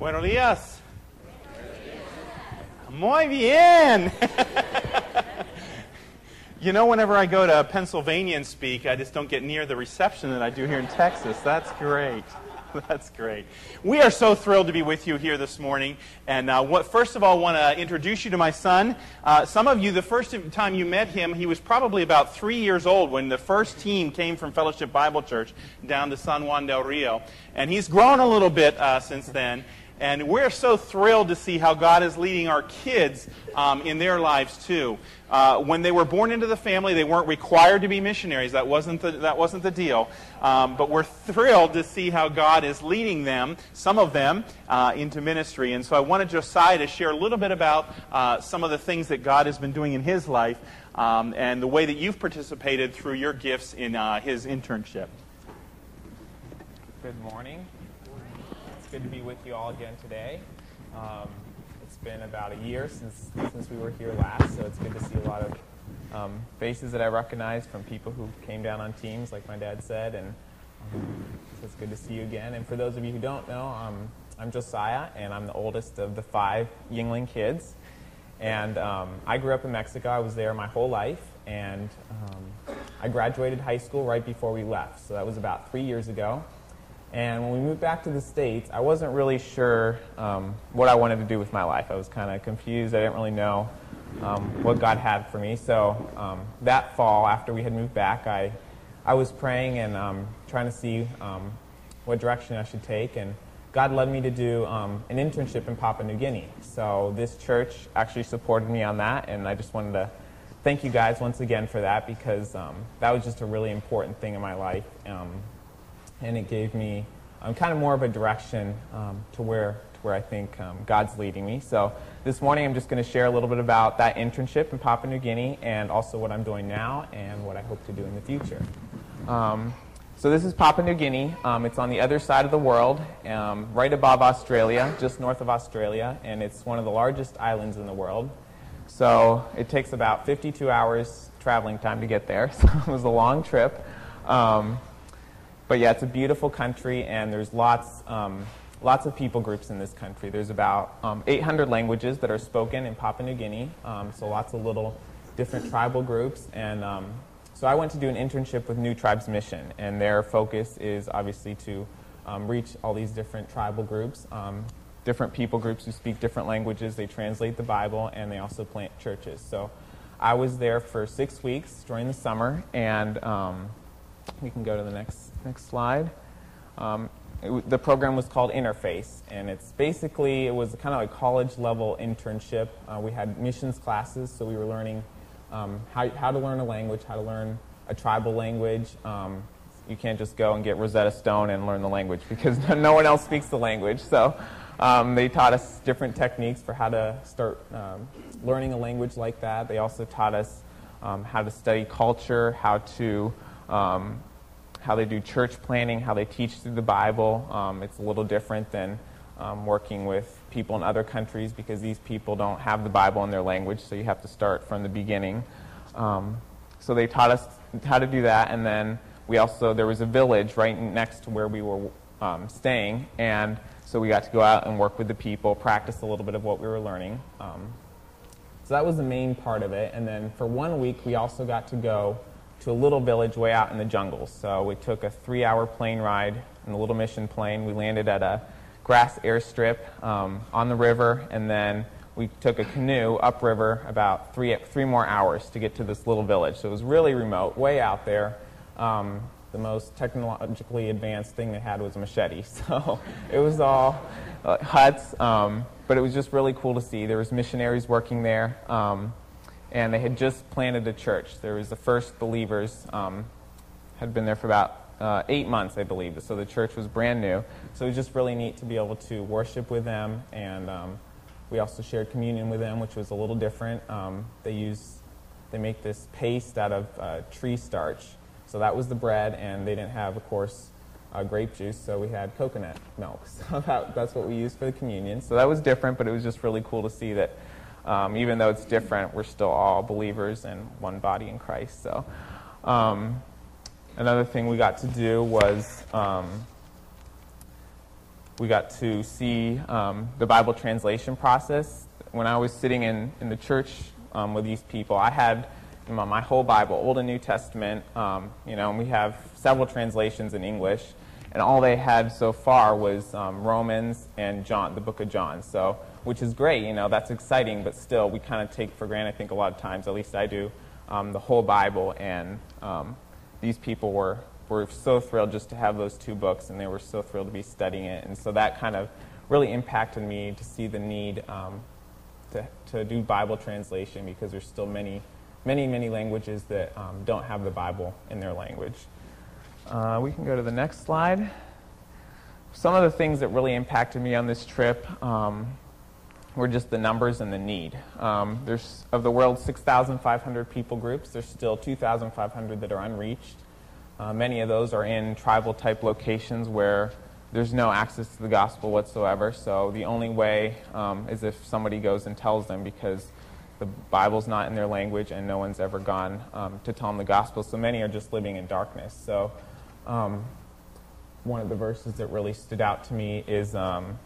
Buenos días. Muy bien. you know, whenever I go to Pennsylvania and speak, I just don't get near the reception that I do here in Texas. That's great. That's great. We are so thrilled to be with you here this morning. And uh, what, first of all, want to introduce you to my son. Uh, some of you, the first time you met him, he was probably about three years old when the first team came from Fellowship Bible Church down to San Juan del Rio. And he's grown a little bit uh, since then. And we're so thrilled to see how God is leading our kids um, in their lives too. Uh, when they were born into the family, they weren't required to be missionaries. That wasn't the, that wasn't the deal. Um, but we're thrilled to see how God is leading them, some of them, uh, into ministry. And so I wanted Josiah to share a little bit about uh, some of the things that God has been doing in his life um, and the way that you've participated through your gifts in uh, his internship. Good morning good to be with you all again today. Um, it's been about a year since since we were here last, so it's good to see a lot of um, faces that I recognize from people who came down on teams, like my dad said, and um, so it's good to see you again. And for those of you who don't know, um, I'm Josiah, and I'm the oldest of the five Yingling kids. And um, I grew up in Mexico. I was there my whole life, and um, I graduated high school right before we left. So that was about three years ago. And when we moved back to the States, I wasn't really sure um, what I wanted to do with my life. I was kind of confused. I didn't really know um, what God had for me. So um, that fall, after we had moved back, I, I was praying and um, trying to see um, what direction I should take. And God led me to do um, an internship in Papua New Guinea. So this church actually supported me on that. And I just wanted to thank you guys once again for that because that was just a really important thing in my life and it gave me um, kind of more of a direction um, to where to where I think um, God's leading me. So this morning I'm just going to share a little bit about that internship in Papua New Guinea and also what I'm doing now and what I hope to do in the future. Um, so this is Papua New Guinea. Um, it's on the other side of the world, um, right above Australia, just north of Australia, and it's one of the largest islands in the world. So it takes about 52 hours traveling time to get there. So it was a long trip. Um, but yeah, it's a beautiful country, and there's lots, um, lots of people groups in this country. There's about um, 800 languages that are spoken in Papua New Guinea, um, so lots of little different tribal groups. And um, so I went to do an internship with New Tribes Mission, and their focus is obviously to um, reach all these different tribal groups, um, different people groups who speak different languages. They translate the Bible, and they also plant churches. So I was there for six weeks during the summer, and we can go to the next, next slide. Um, it, the program was called Interface, and it's basically, it was kind of a college level internship. Uh, we had missions classes, so we were learning um, how, how to learn a language, how to learn a tribal language. Um, you can't just go and get Rosetta Stone and learn the language because no one else speaks the language. So um, they taught us different techniques for how to start um, learning a language like that. They also taught us um, how to study culture, how to um, how they do church planning, how they teach through the Bible. Um, it's a little different than um, working with people in other countries because these people don't have the Bible in their language, so you have to start from the beginning. Um, so they taught us how to do that, and then we also there was a village right next to where we were um, staying, and so we got to go out and work with the people, practice a little bit of what we were learning. Um, so that was the main part of it, and then for one week we also got to go to a little village way out in the jungles. So we took a three hour plane ride in the little mission plane. We landed at a grass airstrip um, on the river, and then we took a canoe upriver about three, three more hours to get to this little village. So it was really remote, way out there. Um, the most technologically advanced thing they had was a machete. So it was all uh, huts, um, but it was just really cool to see. There was missionaries working there. Um, and they had just planted a church. There was the first believers, um, had been there for about uh, eight months, I believe. So the church was brand new. So it was just really neat to be able to worship with them, and um, we also shared communion with them, which was a little different. Um, they use, they make this paste out of uh, tree starch. So that was the bread, and they didn't have, of course, uh, grape juice, so we had coconut milk. So that, that's what we used for the communion. So that was different, but it was just really cool to see that um, even though it's different, we're still all believers in one body in Christ. So, um, another thing we got to do was um, we got to see um, the Bible translation process. When I was sitting in, in the church um, with these people, I had my whole Bible, Old and New Testament, um, you know, and we have several translations in English, and all they had so far was Romans and John, the book of John. So, which is great, you know, that's exciting, but still, we kind of take for granted, I think, a lot of times, at least I do, um, the whole Bible, and um, these people were were so thrilled just to have those two books, and they were so thrilled to be studying it. And so that kind of really impacted me to see the need um, to, to do Bible translation because there's still many, many, many languages that um, don't have the Bible in their language. Uh, we can go to the next slide. Some of the things that really impacted me on this trip um, were just the numbers and the need. Um, there's of the world's 6,500 people groups, there's still 2,500 that are unreached. Uh, many of those are in tribal type locations where there's no access to the gospel whatsoever. So the only way um, is if somebody goes and tells them because the Bible's not in their language and no one's ever gone um, to tell them the gospel. So many are just living in darkness. So um, one of the verses that really stood out to me is um,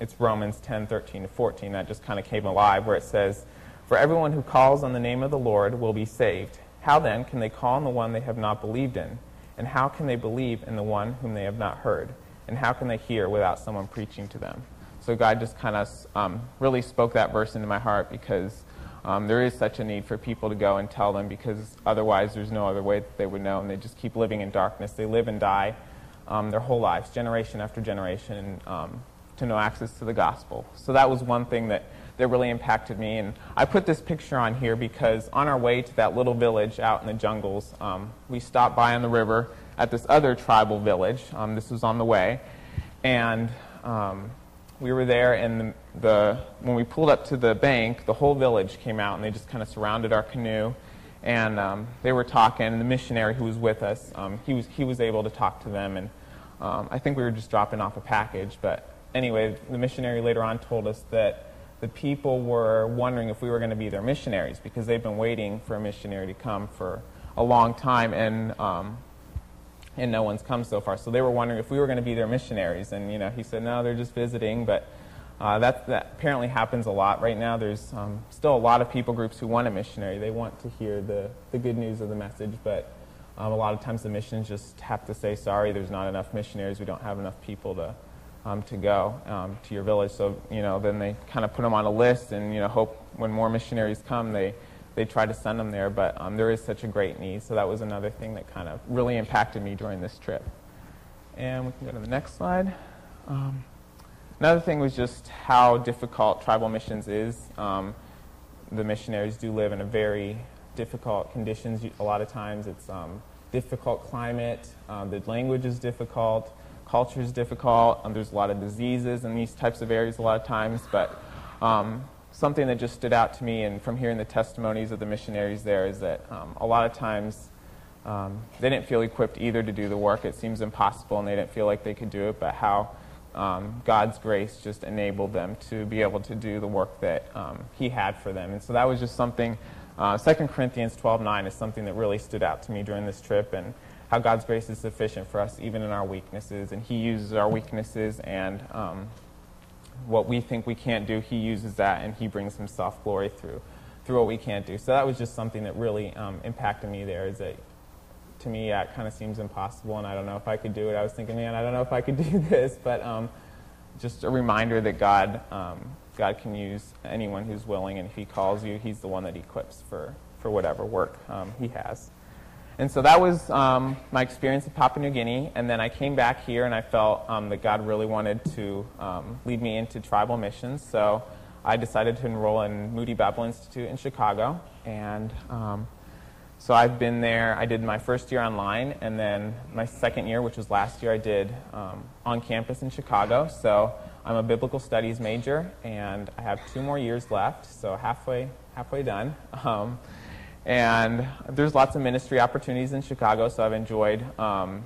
it's Romans 10, 13 to 14. That just kind of came alive where it says, For everyone who calls on the name of the Lord will be saved. How then can they call on the one they have not believed in? And how can they believe in the one whom they have not heard? And how can they hear without someone preaching to them? So God just kind of um, really spoke that verse into my heart because um, there is such a need for people to go and tell them because otherwise there's no other way that they would know. And they just keep living in darkness. They live and die um, their whole lives, generation after generation, um, to no access to the gospel. So that was one thing that that really impacted me. And I put this picture on here because on our way to that little village out in the jungles, um, we stopped by on the river at this other tribal village. Um, this was on the way. And um, we were there, and the, the, when we pulled up to the bank, the whole village came out, and they just kind of surrounded our canoe. And um, they were talking, and the missionary who was with us, um, he, was, he was able to talk to them. And um, I think we were just dropping off a package. But anyway, the missionary later on told us that the people were wondering if we were going to be their missionaries because they've been waiting for a missionary to come for a long time and um, and no one's come so far. So they were wondering if we were going to be their missionaries. And you know, he said, no, they're just visiting. But uh, that, that apparently happens a lot right now. There's um, still a lot of people groups who want a missionary. They want to hear the, the good news of the message, but um, a lot of times the missions just have to say, sorry, there's not enough missionaries. We don't have enough people to um, to go um, to your village. So, you know, then they kind of put them on a list and, you know, hope when more missionaries come, they, they try to send them there. But um, there is such a great need. So that was another thing that kind of really impacted me during this trip. And we can go to the next slide. Um, another thing was just how difficult tribal missions is. Um, the missionaries do live in a very difficult conditions. A lot of times it's um, difficult climate. The language is difficult culture is difficult. Um, there's a lot of diseases in these types of areas a lot of times. But um, something that just stood out to me, and from hearing the testimonies of the missionaries there, is that um, a lot of times um, they didn't feel equipped either to do the work. It seems impossible, and they didn't feel like they could do it. But how um, God's grace just enabled them to be able to do the work that um, He had for them. And so that was just something. Uh, 2 Corinthians 12:9 is something that really stood out to me during this trip, and how God's grace is sufficient for us even in our weaknesses. And He uses our weaknesses and um, what we think we can't do, He uses that and He brings Himself glory through, through what we can't do. So that was just something that really um, impacted me there is that to me, yeah, it kind of seems impossible and I don't know if I could do it. I was thinking, man, I don't know if I could do this. But um, just a reminder that God, um, God can use anyone who's willing and if He calls you, He's the one that equips for, for whatever work um, He has. And so that was um, my experience in Papua New Guinea. And then I came back here and I felt um, that God really wanted to um, lead me into tribal missions. So I decided to enroll in Moody Bible Institute in Chicago. And um, so I've been there. I did my first year online. And then my second year, which was last year, I did um, on campus in Chicago. So I'm a biblical studies major. And I have two more years left. So halfway, halfway done. And there's lots of ministry opportunities in Chicago, so I've enjoyed um,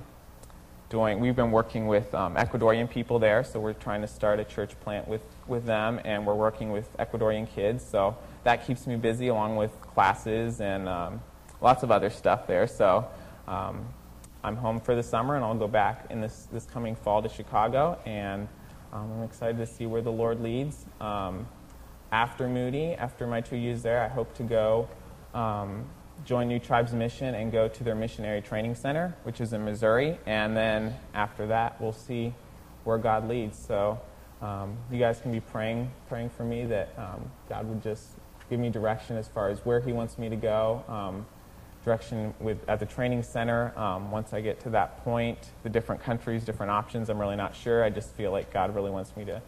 doing. We've been working with um, Ecuadorian people there, so we're trying to start a church plant with, with them, and we're working with Ecuadorian kids. So that keeps me busy, along with classes and um, lots of other stuff there. So um, I'm home for the summer, and I'll go back in this, this coming fall to Chicago and um, I'm excited to see where the Lord leads. Um, after Moody, after my two years there, I hope to go um, join New Tribes Mission and go to their missionary training center, which is in Missouri. And then after that, we'll see where God leads. So um, you guys can be praying, praying for me that um, God would just give me direction as far as where He wants me to go. Um, direction with at the training center. Um, once I get to that point, the different countries, different options, I'm really not sure. I just feel like God really wants me to,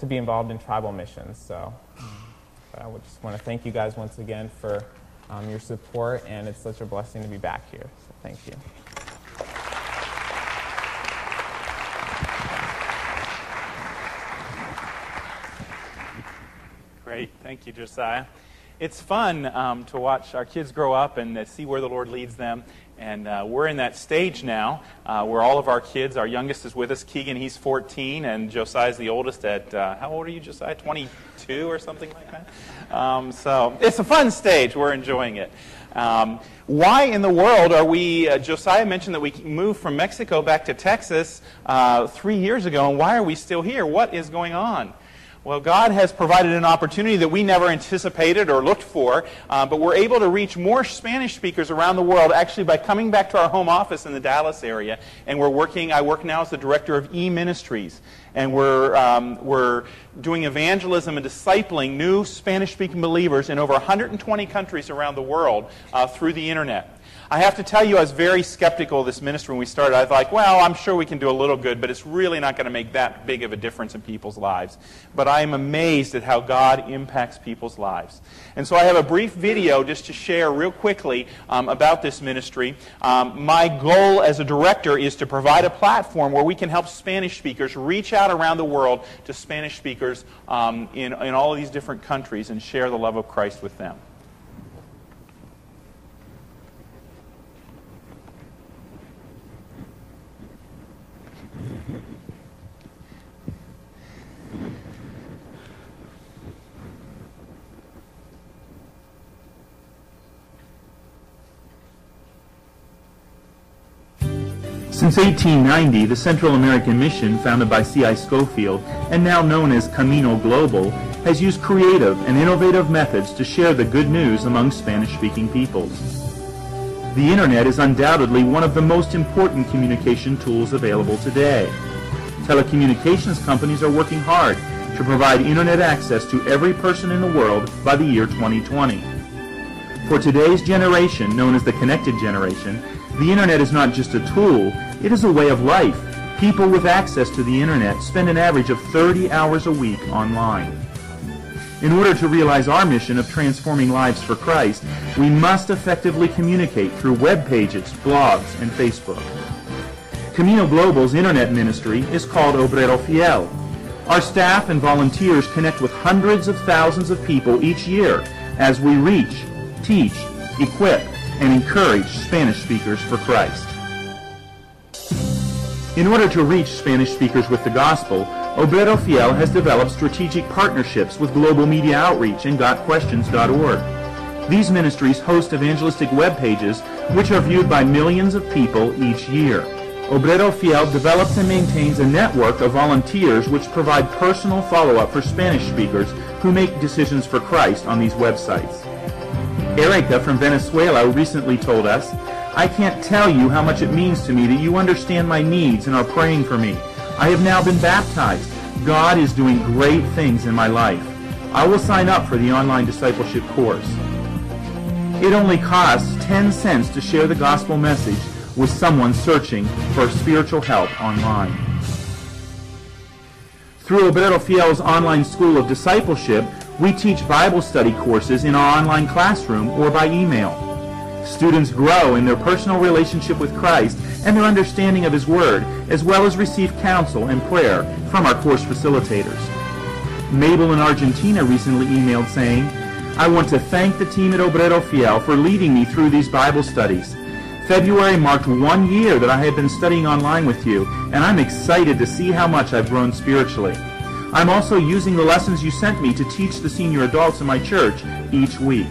to be involved in tribal missions. So I just want to thank you guys once again for um, your support, and it's such a blessing to be back here. So thank you. Great. Thank you, Josiah. It's fun um, to watch our kids grow up and uh, see where the Lord leads them. And uh, we're in that stage now uh, where all of our kids, our youngest is with us, Keegan, he's 14, and Josiah's the oldest at, uh, how old are you, Josiah? 22 or something like that? Um, so it's a fun stage. We're enjoying it. Um, why in the world are we, uh, Josiah mentioned that we moved from Mexico back to Texas uh, three years ago, and why are we still here? What is going on? Well, God has provided an opportunity that we never anticipated or looked for, uh, but we're able to reach more Spanish speakers around the world actually by coming back to our home office in the Dallas area. And we're working, I work now as the director of e-ministries. And we're, um, we're doing evangelism and discipling new Spanish speaking believers in over 120 countries around the world uh, through the internet. I have to tell you, I was very skeptical of this ministry when we started. I was like, well, I'm sure we can do a little good, but it's really not going to make that big of a difference in people's lives. But I am amazed at how God impacts people's lives. And so I have a brief video just to share real quickly um, about this ministry. Um, my goal as a director is to provide a platform where we can help Spanish speakers reach out around the world to Spanish speakers um, in, in all of these different countries and share the love of Christ with them. Since 1890, the Central American Mission, founded by C.I. Scofield, and now known as Camino Global, has used creative and innovative methods to share the good news among Spanish-speaking peoples. The Internet is undoubtedly one of the most important communication tools available today. Telecommunications companies are working hard to provide Internet access to every person in the world by the year 2020. For today's generation, known as the connected generation, the Internet is not just a tool, it is a way of life. People with access to the Internet spend an average of 30 hours a week online. In order to realize our mission of transforming lives for Christ, we must effectively communicate through web pages, blogs, and Facebook. Camino Global's internet ministry is called Obrero Fiel. Our staff and volunteers connect with hundreds of thousands of people each year as we reach, teach, equip, and encourage Spanish speakers for Christ. In order to reach Spanish speakers with the gospel, Obrero Fiel has developed strategic partnerships with Global Media Outreach and GotQuestions.org. These ministries host evangelistic web pages which are viewed by millions of people each year. Obrero Fiel develops and maintains a network of volunteers which provide personal follow-up for Spanish speakers who make decisions for Christ on these websites. Erica from Venezuela recently told us, I can't tell you how much it means to me that you understand my needs and are praying for me. I have now been baptized. God is doing great things in my life. I will sign up for the online discipleship course. It only costs 10 cents to share the gospel message with someone searching for spiritual help online. Through Obrero Fiel's online school of discipleship, we teach Bible study courses in our online classroom or by email. Students grow in their personal relationship with Christ and their understanding of His Word, as well as receive counsel and prayer from our course facilitators. Mabel in Argentina recently emailed saying, I want to thank the team at Obrero Fiel for leading me through these Bible studies. February marked one year that I have been studying online with you, and I'm excited to see how much I've grown spiritually. I'm also using the lessons you sent me to teach the senior adults in my church each week.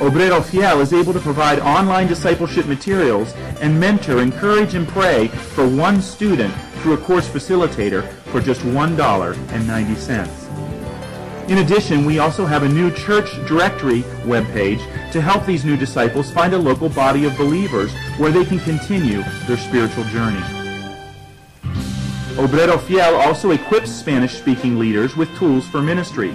Obrero Fiel is able to provide online discipleship materials and mentor, encourage, and pray for one student through a course facilitator for just $1.90. In addition, we also have a new church directory webpage to help these new disciples find a local body of believers where they can continue their spiritual journey. Obrero Fiel also equips Spanish-speaking leaders with tools for ministry.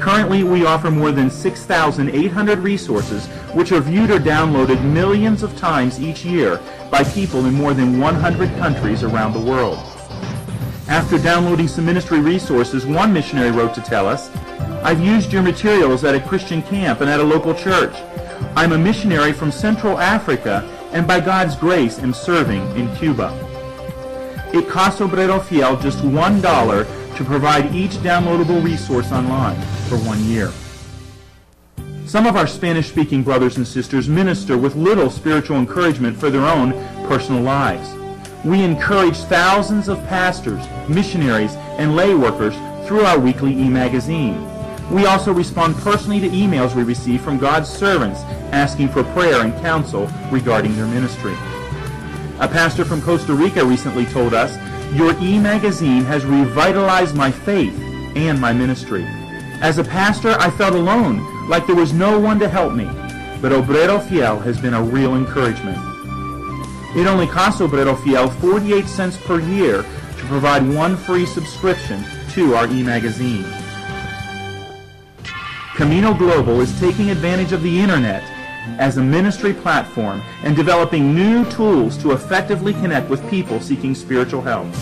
Currently, we offer more than 6,800 resources which are viewed or downloaded millions of times each year by people in more than 100 countries around the world. After downloading some ministry resources, one missionary wrote to tell us, I've used your materials at a Christian camp and at a local church. I'm a missionary from Central Africa and by God's grace am serving in Cuba. It costs Obrero Fiel just $1 to provide each downloadable resource online for one year. Some of our Spanish-speaking brothers and sisters minister with little spiritual encouragement for their own personal lives. We encourage thousands of pastors, missionaries, and lay workers through our weekly e-magazine. We also respond personally to emails we receive from God's servants asking for prayer and counsel regarding their ministry. A pastor from Costa Rica recently told us, Your e-magazine has revitalized my faith and my ministry. As a pastor, I felt alone, like there was no one to help me. But Obrero Fiel has been a real encouragement. It only costs Obrero Fiel 48 cents per year to provide one free subscription to our e-magazine. Camino Global is taking advantage of the internet as a ministry platform and developing new tools to effectively connect with people seeking spiritual help.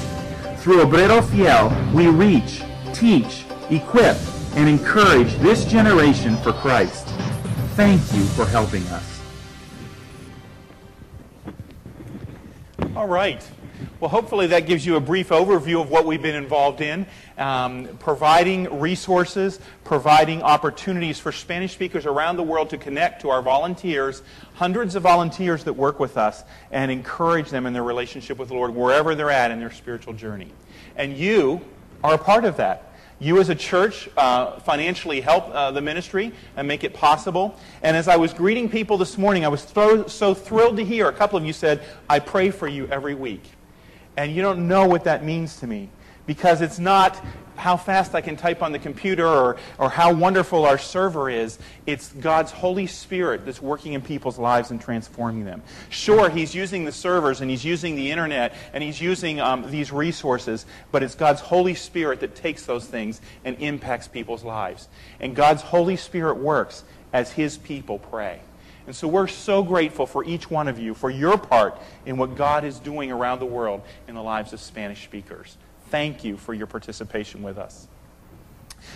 Through Obrero Fiel, we reach, teach, equip, and encourage this generation for Christ. Thank you for helping us. All right. Well, hopefully that gives you a brief overview of what we've been involved in, um, providing resources, providing opportunities for Spanish speakers around the world to connect to our volunteers, hundreds of volunteers that work with us, and encourage them in their relationship with the Lord wherever they're at in their spiritual journey. And you are a part of that. You as a church uh, financially help uh, the ministry and make it possible. And as I was greeting people this morning, I was so, so thrilled to hear a couple of you said, I pray for you every week. And you don't know what that means to me because it's not how fast I can type on the computer or, or how wonderful our server is. It's God's Holy Spirit that's working in people's lives and transforming them. Sure, He's using the servers and He's using the internet and He's using um, these resources, but it's God's Holy Spirit that takes those things and impacts people's lives. And God's Holy Spirit works as His people pray. And so we're so grateful for each one of you for your part in what God is doing around the world in the lives of Spanish speakers. Thank you for your participation with us.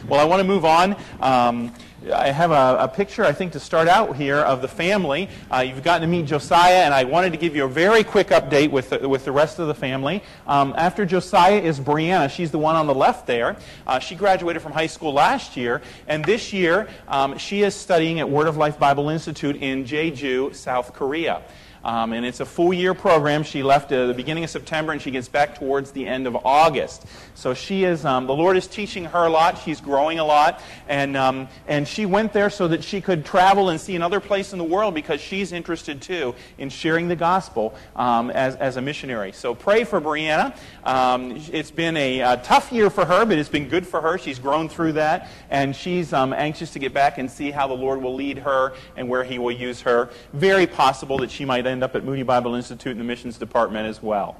Well, I want to move on. Um, I have a, a, picture, I think, to start out here of the family. Uh, you've gotten to meet Josiah, and I wanted to give you a very quick update with the, with the rest of the family. Um, after Josiah is Brianna. She's the one on the left there. Uh, she graduated from high school last year, and this year um, she is studying at Word of Life Bible Institute in Jeju, South Korea. Um, and it's a full year program. She left at the beginning of September and she gets back towards the end of August. So she is, um, the Lord is teaching her a lot. She's growing a lot. And, um, and she went there so that she could travel and see another place in the world because she's interested too in sharing the gospel um, as, as a missionary. So pray for Brianna. Um, it's been a, a, tough year for her, but it's been good for her. She's grown through that. And she's um, anxious to get back and see how the Lord will lead her and where He will use her. Very possible that she might end up at Moody Bible Institute in the missions department as well.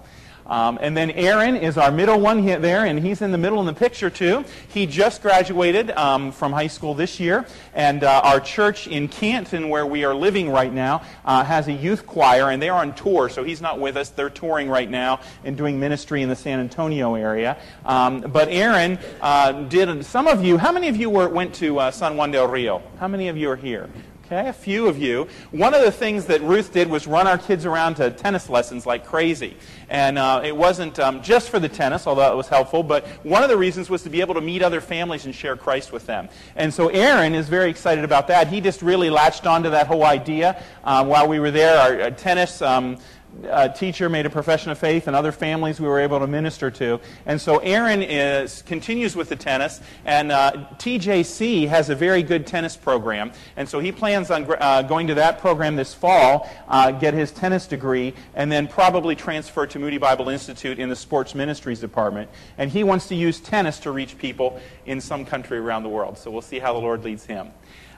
Um, and then Aaron is our middle one there, and he's in the middle in the picture too. He just graduated um, from high school this year, and uh, our church in Canton, where we are living right now, uh, has a youth choir, and they're on tour, so he's not with us. They're touring right now and doing ministry in the San Antonio area. Um, but Aaron uh, did. Some of you, how many of you were, went to uh, San Juan del Rio? How many of you are here? Okay, a few of you. One of the things that Ruth did was run our kids around to tennis lessons like crazy. And uh, it wasn't um, just for the tennis, although it was helpful, but one of the reasons was to be able to meet other families and share Christ with them. And so Aaron is very excited about that. He just really latched onto that whole idea uh, while we were there. Our, our tennis. Um, uh, teacher made a profession of faith and other families we were able to minister to. And so Aaron is, continues with the tennis, and uh, TJC has a very good tennis program. And so he plans on uh, going to that program this fall, uh, get his tennis degree, and then probably transfer to Moody Bible Institute in the sports ministries department. And he wants to use tennis to reach people in some country around the world. So we'll see how the Lord leads him.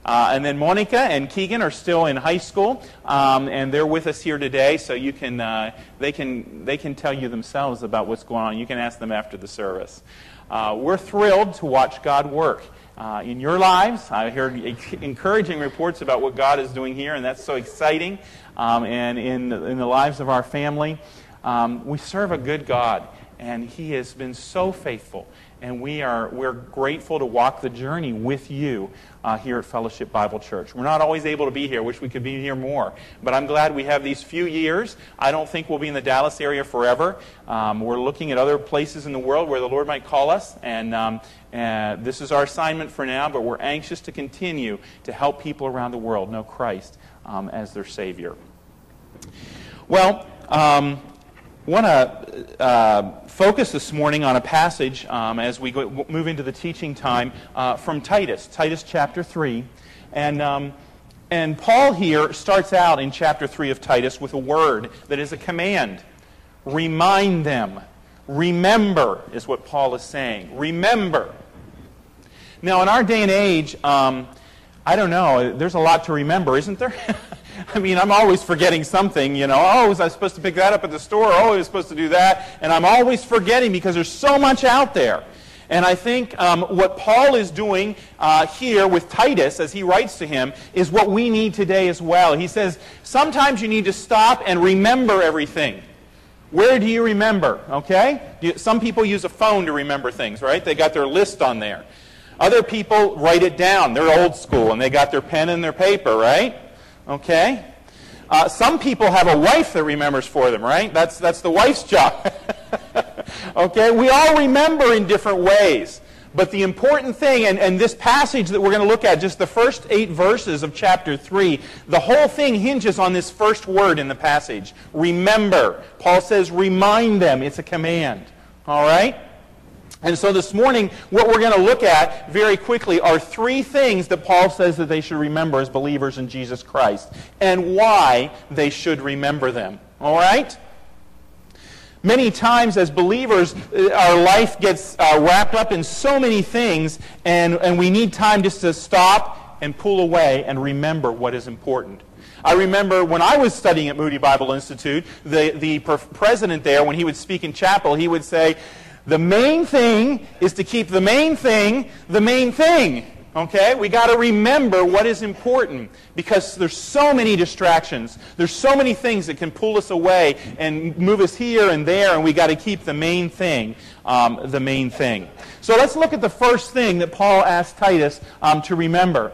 Uh, and then Monica and Keegan are still in high school, um, and they're with us here today, so you can, uh, they, can, they can tell you themselves about what's going on. You can ask them after the service. Uh, we're thrilled to watch God work. Uh, in your lives, I heard encouraging reports about what God is doing here, and that's so exciting. Um, and in, in the lives of our family, um, we serve a good God, and He has been so faithful and we are we're grateful to walk the journey with you uh, here at Fellowship Bible Church. We're not always able to be here. Wish we could be here more, but I'm glad we have these few years. I don't think we'll be in the Dallas area forever. Um, we're looking at other places in the world where the Lord might call us, and um, uh, this is our assignment for now. But we're anxious to continue to help people around the world know Christ um, as their Savior. Well. Um, want to uh, focus this morning on a passage um, as we go, move into the teaching time uh, from Titus, Titus chapter 3. And, um, and Paul here starts out in chapter 3 of Titus with a word that is a command. Remind them. Remember is what Paul is saying. Remember. Now, in our day and age, um, I don't know, there's a lot to remember, isn't there? I mean, I'm always forgetting something, you know. Oh, was I supposed to pick that up at the store? Oh, I was supposed to do that. And I'm always forgetting because there's so much out there. And I think um, what Paul is doing uh, here with Titus as he writes to him is what we need today as well. He says, sometimes you need to stop and remember everything. Where do you remember? Okay? Some people use a phone to remember things, right? They got their list on there. Other people write it down. They're old school and they got their pen and their paper, right? Okay? Uh, some people have a wife that remembers for them, right? That's, that's the wife's job. okay? We all remember in different ways. But the important thing, and, and this passage that we're going to look at, just the first eight verses of chapter 3, the whole thing hinges on this first word in the passage. Remember. Paul says, remind them. It's a command. All right? And so this morning, what we're going to look at very quickly are three things that Paul says that they should remember as believers in Jesus Christ and why they should remember them. All right? Many times as believers, uh, our life gets uh, wrapped up in so many things, and, and we need time just to stop and pull away and remember what is important. I remember when I was studying at Moody Bible Institute, the, the president there, when he would speak in chapel, he would say, the main thing is to keep the main thing the main thing. Okay? We got to remember what is important because there's so many distractions. There's so many things that can pull us away and move us here and there, and we got to keep the main thing um, the main thing. So let's look at the first thing that Paul asked Titus um, to remember.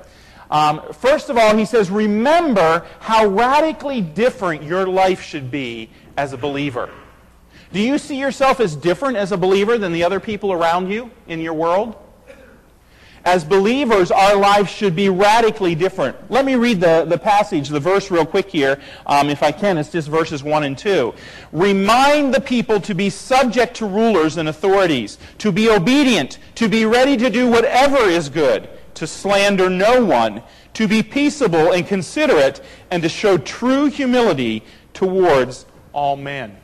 Um, first of all, he says, remember how radically different your life should be as a believer. Do you see yourself as different as a believer than the other people around you in your world? As believers, our lives should be radically different. Let me read the, the passage, the verse, real quick here, um, if I can. It's just verses 1 and 2. Remind the people to be subject to rulers and authorities, to be obedient, to be ready to do whatever is good, to slander no one, to be peaceable and considerate, and to show true humility towards all men.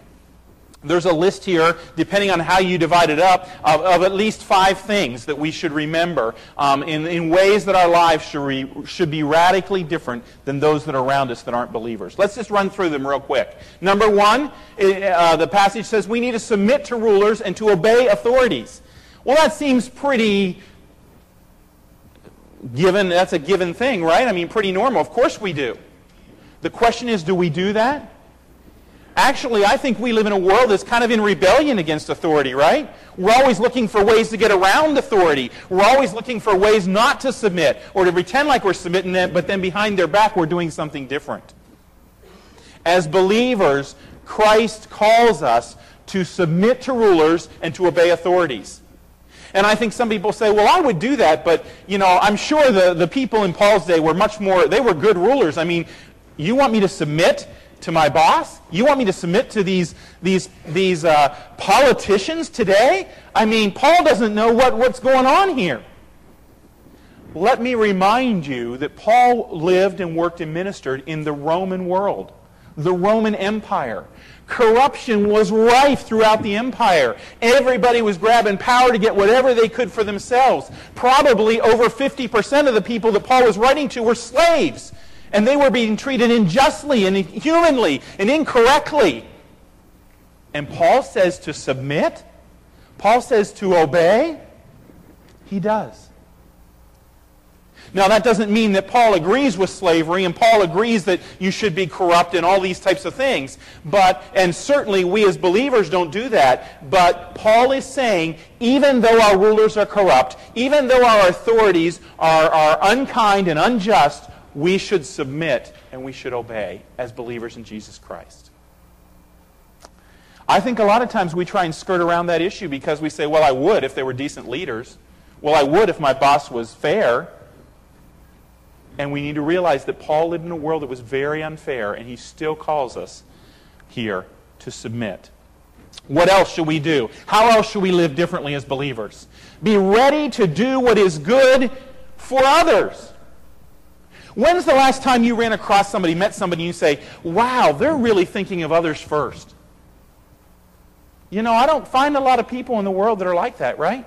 There's a list here, depending on how you divide it up, of, of at least five things that we should remember um, in, in ways that our lives should, re, should be radically different than those that are around us that aren't believers. Let's just run through them real quick. Number one, uh, the passage says we need to submit to rulers and to obey authorities. Well, that seems pretty given, that's a given thing, right? I mean, pretty normal. Of course we do. The question is, do we do that? Actually, I think we live in a world that's kind of in rebellion against authority, right? We're always looking for ways to get around authority. We're always looking for ways not to submit or to pretend like we're submitting them, but then behind their back we're doing something different. As believers, Christ calls us to submit to rulers and to obey authorities. And I think some people say, well, I would do that, but, you know, I'm sure the, the people in Paul's day were much more, they were good rulers. I mean, you want me to submit to my boss? You want me to submit to these, these, these uh, politicians today? I mean, Paul doesn't know what, what's going on here. Let me remind you that Paul lived and worked and ministered in the Roman world, the Roman Empire. Corruption was rife throughout the empire. Everybody was grabbing power to get whatever they could for themselves. Probably over 50% of the people that Paul was writing to were slaves. And they were being treated unjustly and inhumanly and incorrectly. And Paul says to submit. Paul says to obey. He does. Now, that doesn't mean that Paul agrees with slavery and Paul agrees that you should be corrupt and all these types of things. But, and certainly we as believers don't do that. But Paul is saying, even though our rulers are corrupt, even though our authorities are, are unkind and unjust, we should submit and we should obey as believers in Jesus Christ. I think a lot of times we try and skirt around that issue because we say, well, I would if they were decent leaders. Well, I would if my boss was fair. And we need to realize that Paul lived in a world that was very unfair, and he still calls us here to submit. What else should we do? How else should we live differently as believers? Be ready to do what is good for others. When's the last time you ran across somebody, met somebody, and you say, wow, they're really thinking of others first? You know, I don't find a lot of people in the world that are like that, right?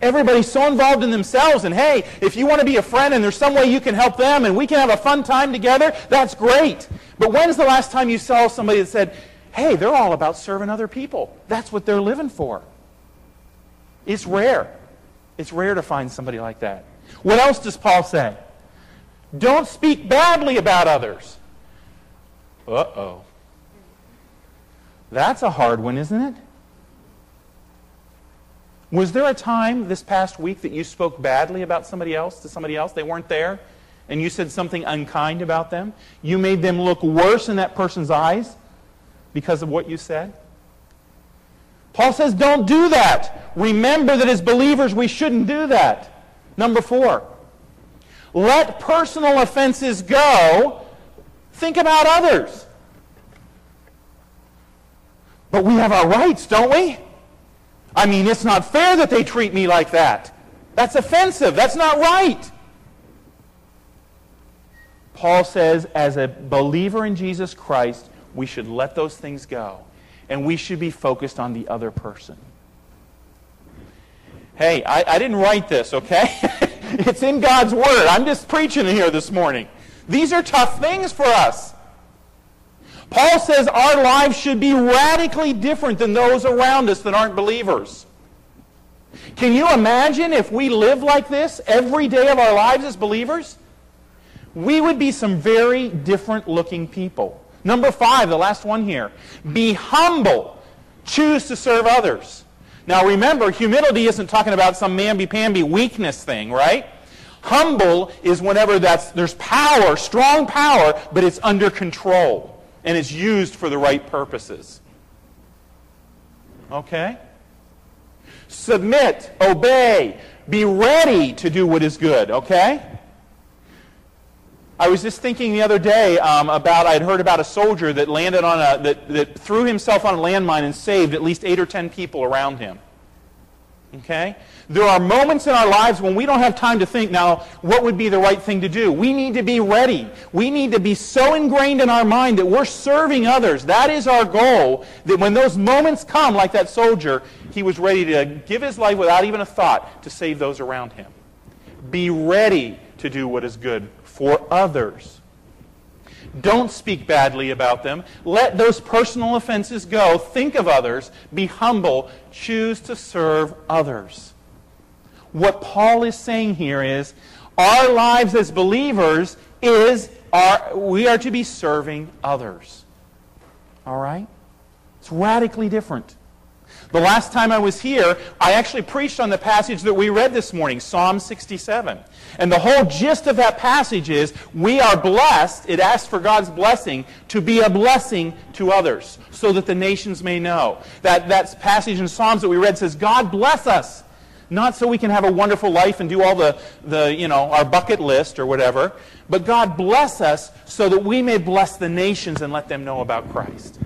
Everybody's so involved in themselves, and hey, if you want to be a friend and there's some way you can help them and we can have a fun time together, that's great. But when's the last time you saw somebody that said, hey, they're all about serving other people? That's what they're living for. It's rare. It's rare to find somebody like that. What else does Paul say? Don't speak badly about others. Uh oh. That's a hard one, isn't it? Was there a time this past week that you spoke badly about somebody else to somebody else? They weren't there? And you said something unkind about them? You made them look worse in that person's eyes because of what you said? Paul says, don't do that. Remember that as believers, we shouldn't do that. Number four, let personal offenses go. Think about others. But we have our rights, don't we? I mean, it's not fair that they treat me like that. That's offensive. That's not right. Paul says, as a believer in Jesus Christ, we should let those things go. And we should be focused on the other person. Hey, I, I didn't write this, okay? it's in God's Word. I'm just preaching here this morning. These are tough things for us. Paul says our lives should be radically different than those around us that aren't believers. Can you imagine if we lived like this every day of our lives as believers? We would be some very different looking people. Number five, the last one here. Be humble. Choose to serve others. Now remember, humility isn't talking about some mamby-pamby weakness thing, right? Humble is whenever that's, there's power, strong power, but it's under control and it's used for the right purposes. Okay? Submit, obey, be ready to do what is good, okay? I was just thinking the other day um, about, I'd heard about a soldier that landed on a, that, that threw himself on a landmine and saved at least eight or ten people around him. Okay? There are moments in our lives when we don't have time to think, now, what would be the right thing to do? We need to be ready. We need to be so ingrained in our mind that we're serving others. That is our goal, that when those moments come, like that soldier, he was ready to give his life without even a thought to save those around him. Be ready to do what is good for others. Don't speak badly about them. Let those personal offenses go. Think of others. Be humble. Choose to serve others. What Paul is saying here is our lives as believers is our, we are to be serving others. All right? It's radically different. The last time I was here, I actually preached on the passage that we read this morning, Psalm 67. And the whole gist of that passage is we are blessed, it asks for God's blessing, to be a blessing to others, so that the nations may know. That, that passage in Psalms that we read says, God bless us. Not so we can have a wonderful life and do all the, the, you know, our bucket list or whatever, but God bless us so that we may bless the nations and let them know about Christ.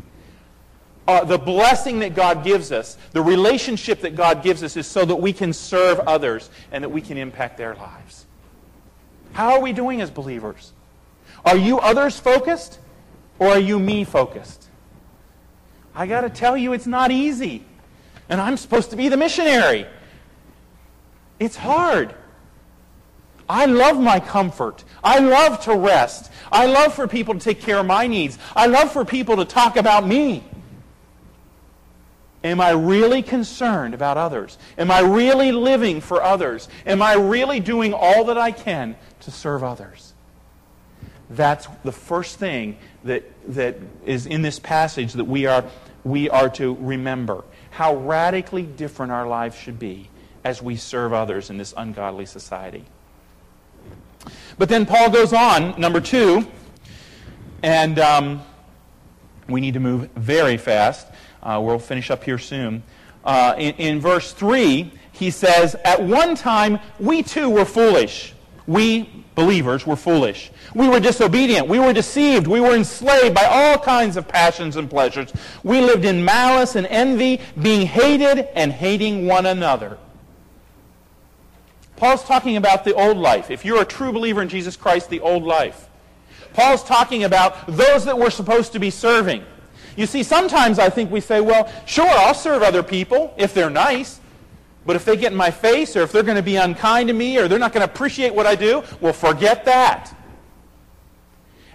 Uh, the blessing that God gives us, the relationship that God gives us, is so that we can serve others and that we can impact their lives. How are we doing as believers? Are you others focused or are you me focused? I got to tell you, it's not easy. And I'm supposed to be the missionary. It's hard. I love my comfort. I love to rest. I love for people to take care of my needs. I love for people to talk about me. Am I really concerned about others? Am I really living for others? Am I really doing all that I can to serve others? That's the first thing that, that is in this passage that we are, we are to remember. How radically different our lives should be as we serve others in this ungodly society. But then Paul goes on, number two, and um, we need to move very fast. Uh, we'll finish up here soon. Uh, in, in verse 3, he says, At one time, we too were foolish. We, believers, were foolish. We were disobedient. We were deceived. We were enslaved by all kinds of passions and pleasures. We lived in malice and envy, being hated and hating one another. Paul's talking about the old life. If you're a true believer in Jesus Christ, the old life. Paul's talking about those that we're supposed to be serving. You see, sometimes I think we say, well, sure, I'll serve other people if they're nice. But if they get in my face or if they're going to be unkind to me or they're not going to appreciate what I do, well, forget that.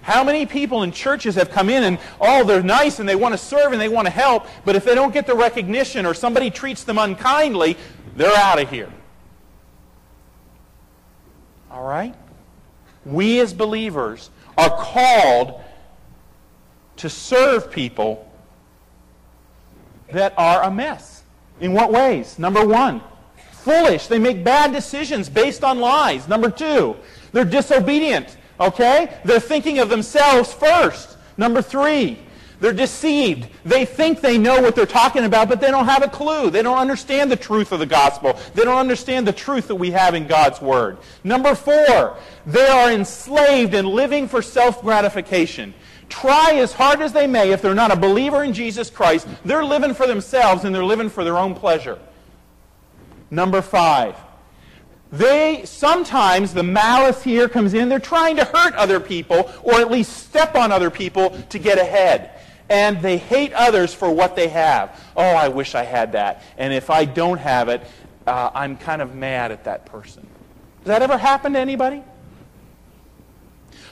How many people in churches have come in and, oh, they're nice and they want to serve and they want to help, but if they don't get the recognition or somebody treats them unkindly, they're out of here. All right? We as believers are called to serve people that are a mess. In what ways? Number one, foolish. They make bad decisions based on lies. Number two, they're disobedient. Okay? They're thinking of themselves first. Number three, they're deceived. They think they know what they're talking about, but they don't have a clue. They don't understand the truth of the gospel. They don't understand the truth that we have in God's word. Number four, they are enslaved and living for self gratification. Try as hard as they may, if they're not a believer in Jesus Christ, they're living for themselves and they're living for their own pleasure. Number five, they sometimes the malice here comes in they're trying to hurt other people or at least step on other people to get ahead and they hate others for what they have. Oh, I wish I had that. And if I don't have it, uh, I'm kind of mad at that person. Does that ever happen to anybody?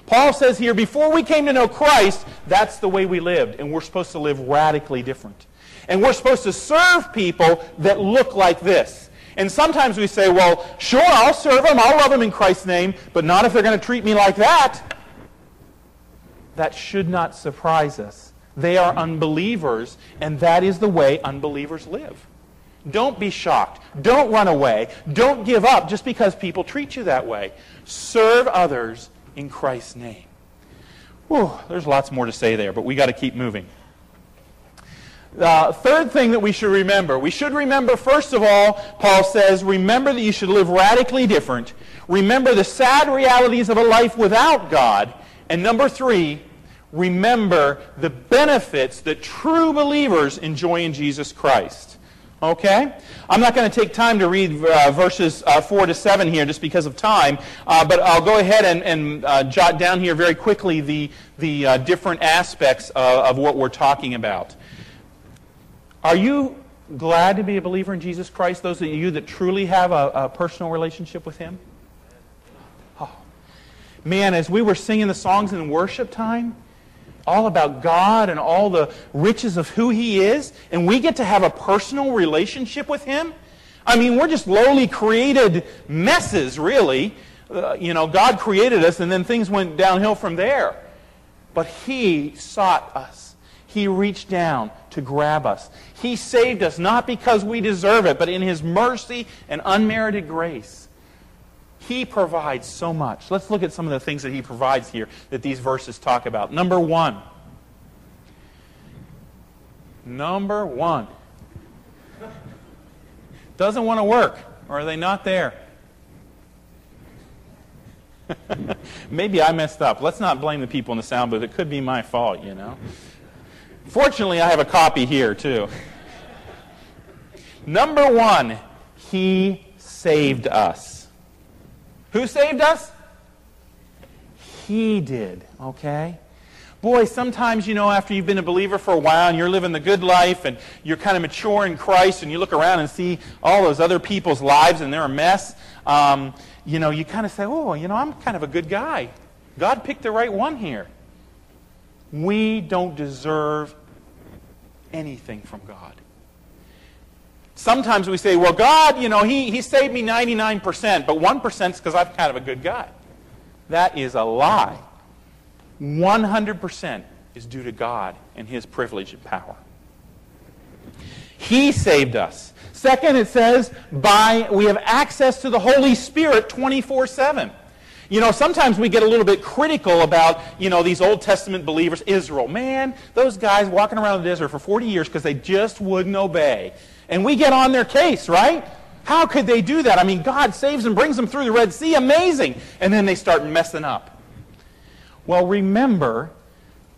Paul says here, before we came to know Christ, that's the way we lived, and we're supposed to live radically different. And we're supposed to serve people that look like this. And sometimes we say, well, sure, I'll serve them, I'll love them in Christ's name, but not if they're going to treat me like that. That should not surprise us. They are unbelievers, and that is the way unbelievers live. Don't be shocked. Don't run away. Don't give up just because people treat you that way. Serve others in Christ's name. Whew, there's lots more to say there, but we got to keep moving. Uh, third thing that we should remember. We should remember, first of all, Paul says, remember that you should live radically different. Remember the sad realities of a life without God. And number three, remember the benefits that true believers enjoy in Jesus Christ. Okay? I'm not going to take time to read uh, verses uh, 4 to 7 here just because of time, uh, but I'll go ahead and, and uh, jot down here very quickly the, the uh, different aspects of, of what we're talking about. Are you glad to be a believer in Jesus Christ, those of you that truly have a, a personal relationship with Him? Oh. Man, as we were singing the songs in worship time, all about God and all the riches of who He is, and we get to have a personal relationship with Him. I mean, we're just lowly created messes, really. Uh, you know, God created us, and then things went downhill from there. But He sought us. He reached down to grab us. He saved us not because we deserve it, but in His mercy and unmerited grace. He provides so much. Let's look at some of the things that He provides here that these verses talk about. Number one. Number one. Doesn't want to work, or are they not there? Maybe I messed up. Let's not blame the people in the sound booth. It could be my fault, you know. Fortunately, I have a copy here, too. Number one, He saved us. Who saved us? He did, okay? Boy, sometimes, you know, after you've been a believer for a while and you're living the good life and you're kind of mature in Christ and you look around and see all those other people's lives and they're a mess, um, you know, you kind of say, oh, you know, I'm kind of a good guy. God picked the right one here. We don't deserve anything from God. Sometimes we say, well, God, you know, he, he saved me 99%, but 1% is because I'm kind of a good guy. That is a lie. 100% is due to God and His privilege and power. He saved us. Second, it says, by we have access to the Holy Spirit 24 7. You know, sometimes we get a little bit critical about, you know, these Old Testament believers, Israel. Man, those guys walking around the desert for 40 years because they just wouldn't obey. And we get on their case, right? How could they do that? I mean, God saves them, brings them through the Red Sea. Amazing. And then they start messing up. Well, remember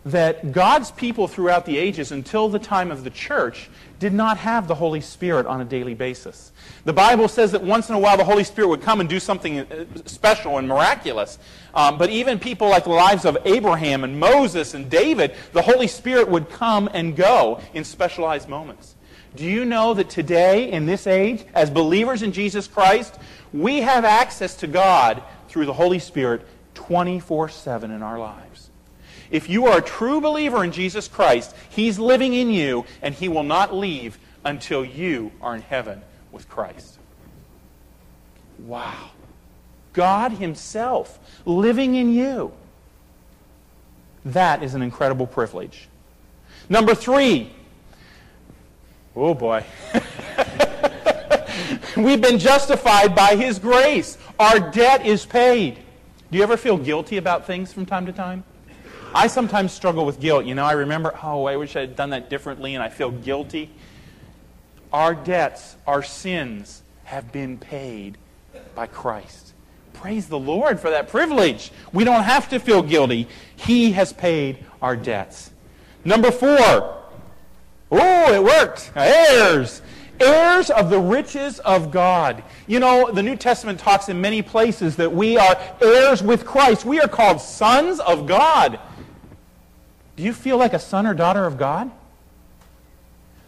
that God's people throughout the ages, until the time of the church, did not have the Holy Spirit on a daily basis. The Bible says that once in a while the Holy Spirit would come and do something uh, special and miraculous. Um, but even people like the lives of Abraham and Moses and David, the Holy Spirit would come and go in specialized moments. Do you know that today, in this age, as believers in Jesus Christ, we have access to God through the Holy Spirit 24 7 in our lives. If you are a true believer in Jesus Christ, He's living in you, and He will not leave until you are in heaven with Christ. Wow. God Himself living in you. That is an incredible privilege. Number three. Oh boy. We've been justified by His grace. Our debt is paid. Do you ever feel guilty about things from time to time? I sometimes struggle with guilt. You know, I remember, oh, I wish I had done that differently, and I feel guilty. Our debts, our sins have been paid by Christ. Praise the Lord for that privilege. We don't have to feel guilty. He has paid our debts. Number four. Oh, it worked. Heirs heirs of the riches of God. You know, the New Testament talks in many places that we are heirs with Christ. We are called sons of God. Do you feel like a son or daughter of God?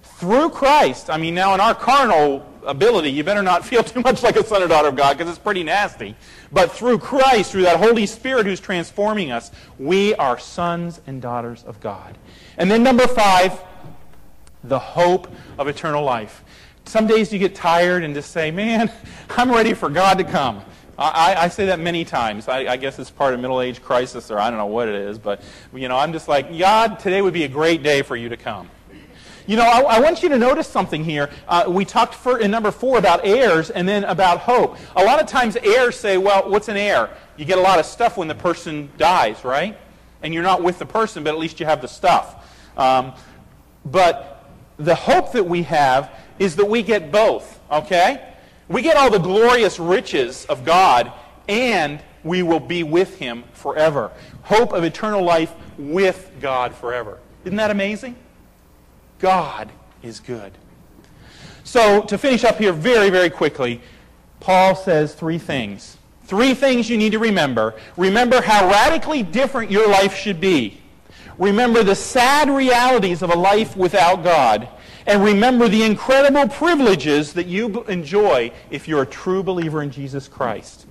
Through Christ. I mean, now in our carnal ability, you better not feel too much like a son or daughter of God because it's pretty nasty. But through Christ, through that Holy Spirit who's transforming us, we are sons and daughters of God. And then number five, the hope of eternal life. Some days you get tired and just say, man, I'm ready for God to come. I, I say that many times. I, I, guess it's part of middle age crisis, or I don't know what it is, but you know, I'm just like, God, today would be a great day for you to come. You know, I, I want you to notice something here. Uh, we talked for, in number four about heirs and then about hope. A lot of times heirs say, well, what's an heir? You get a lot of stuff when the person dies, right? And you're not with the person, but at least you have the stuff. Um, but the hope that we have is that we get both, okay? We get all the glorious riches of God, and we will be with Him forever. Hope of eternal life with God forever. Isn't that amazing? God is good. So, to finish up here very, very quickly, Paul says three things. Three things you need to remember. Remember how radically different your life should be. Remember the sad realities of a life without God and remember the incredible privileges that you enjoy if you're a true believer in Jesus Christ.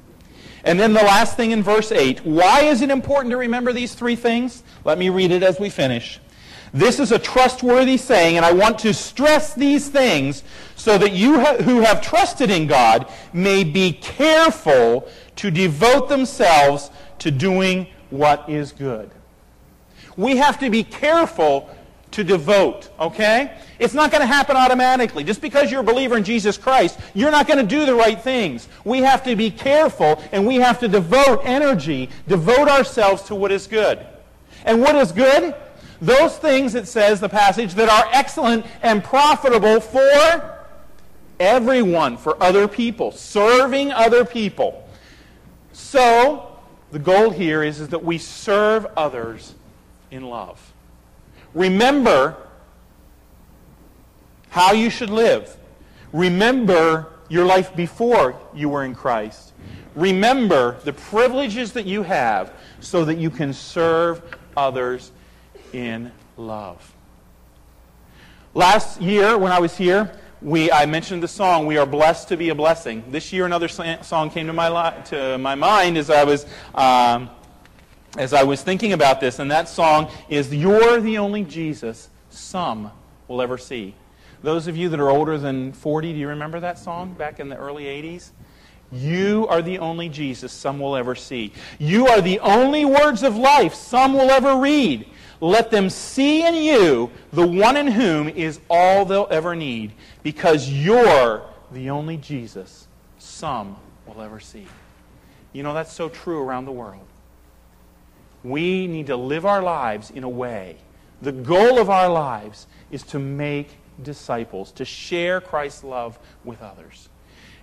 And then the last thing in verse 8 why is it important to remember these three things? Let me read it as we finish. This is a trustworthy saying, and I want to stress these things so that you ha- who have trusted in God may be careful to devote themselves to doing what is good. We have to be careful to devote, okay? It's not going to happen automatically. Just because you're a believer in Jesus Christ, you're not going to do the right things. We have to be careful and we have to devote energy, devote ourselves to what is good. And what is good? Those things, it says, the passage, that are excellent and profitable for everyone, for other people, serving other people. So, The goal here is, is that we serve others in love. Remember how you should live. Remember your life before you were in Christ. Remember the privileges that you have so that you can serve others in love. Last year, when I was here, we, I mentioned the song, We Are Blessed to Be a Blessing. This year, another song came to my, li- to my mind as I, was, um, as I was thinking about this, and that song is You're the Only Jesus Some Will Ever See. Those of you that are older than 40, do you remember that song back in the early 80s? You are the only Jesus some will ever see. You are the only words of life some will ever read. Let them see in you the one in whom is all they'll ever need, because you're the only Jesus some will ever see. You know, that's so true around the world. We need to live our lives in a way. The goal of our lives is to make disciples, to share Christ's love with others.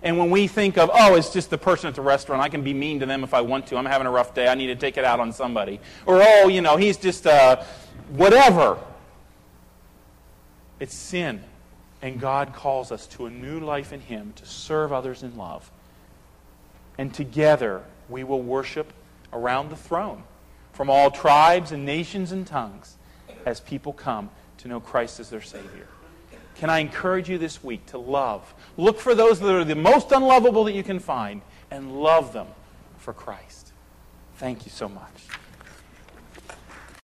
And when we think of, oh, it's just the person at the restaurant, I can be mean to them if I want to. I'm having a rough day. I need to take it out on somebody. Or, oh, you know, he's just uh, whatever. It's sin. And God calls us to a new life in Him to serve others in love. And together we will worship around the throne from all tribes and nations and tongues as people come to know Christ as their Savior. Can I encourage you this week to love? Look for those that are the most unlovable that you can find and love them for Christ. Thank you so much.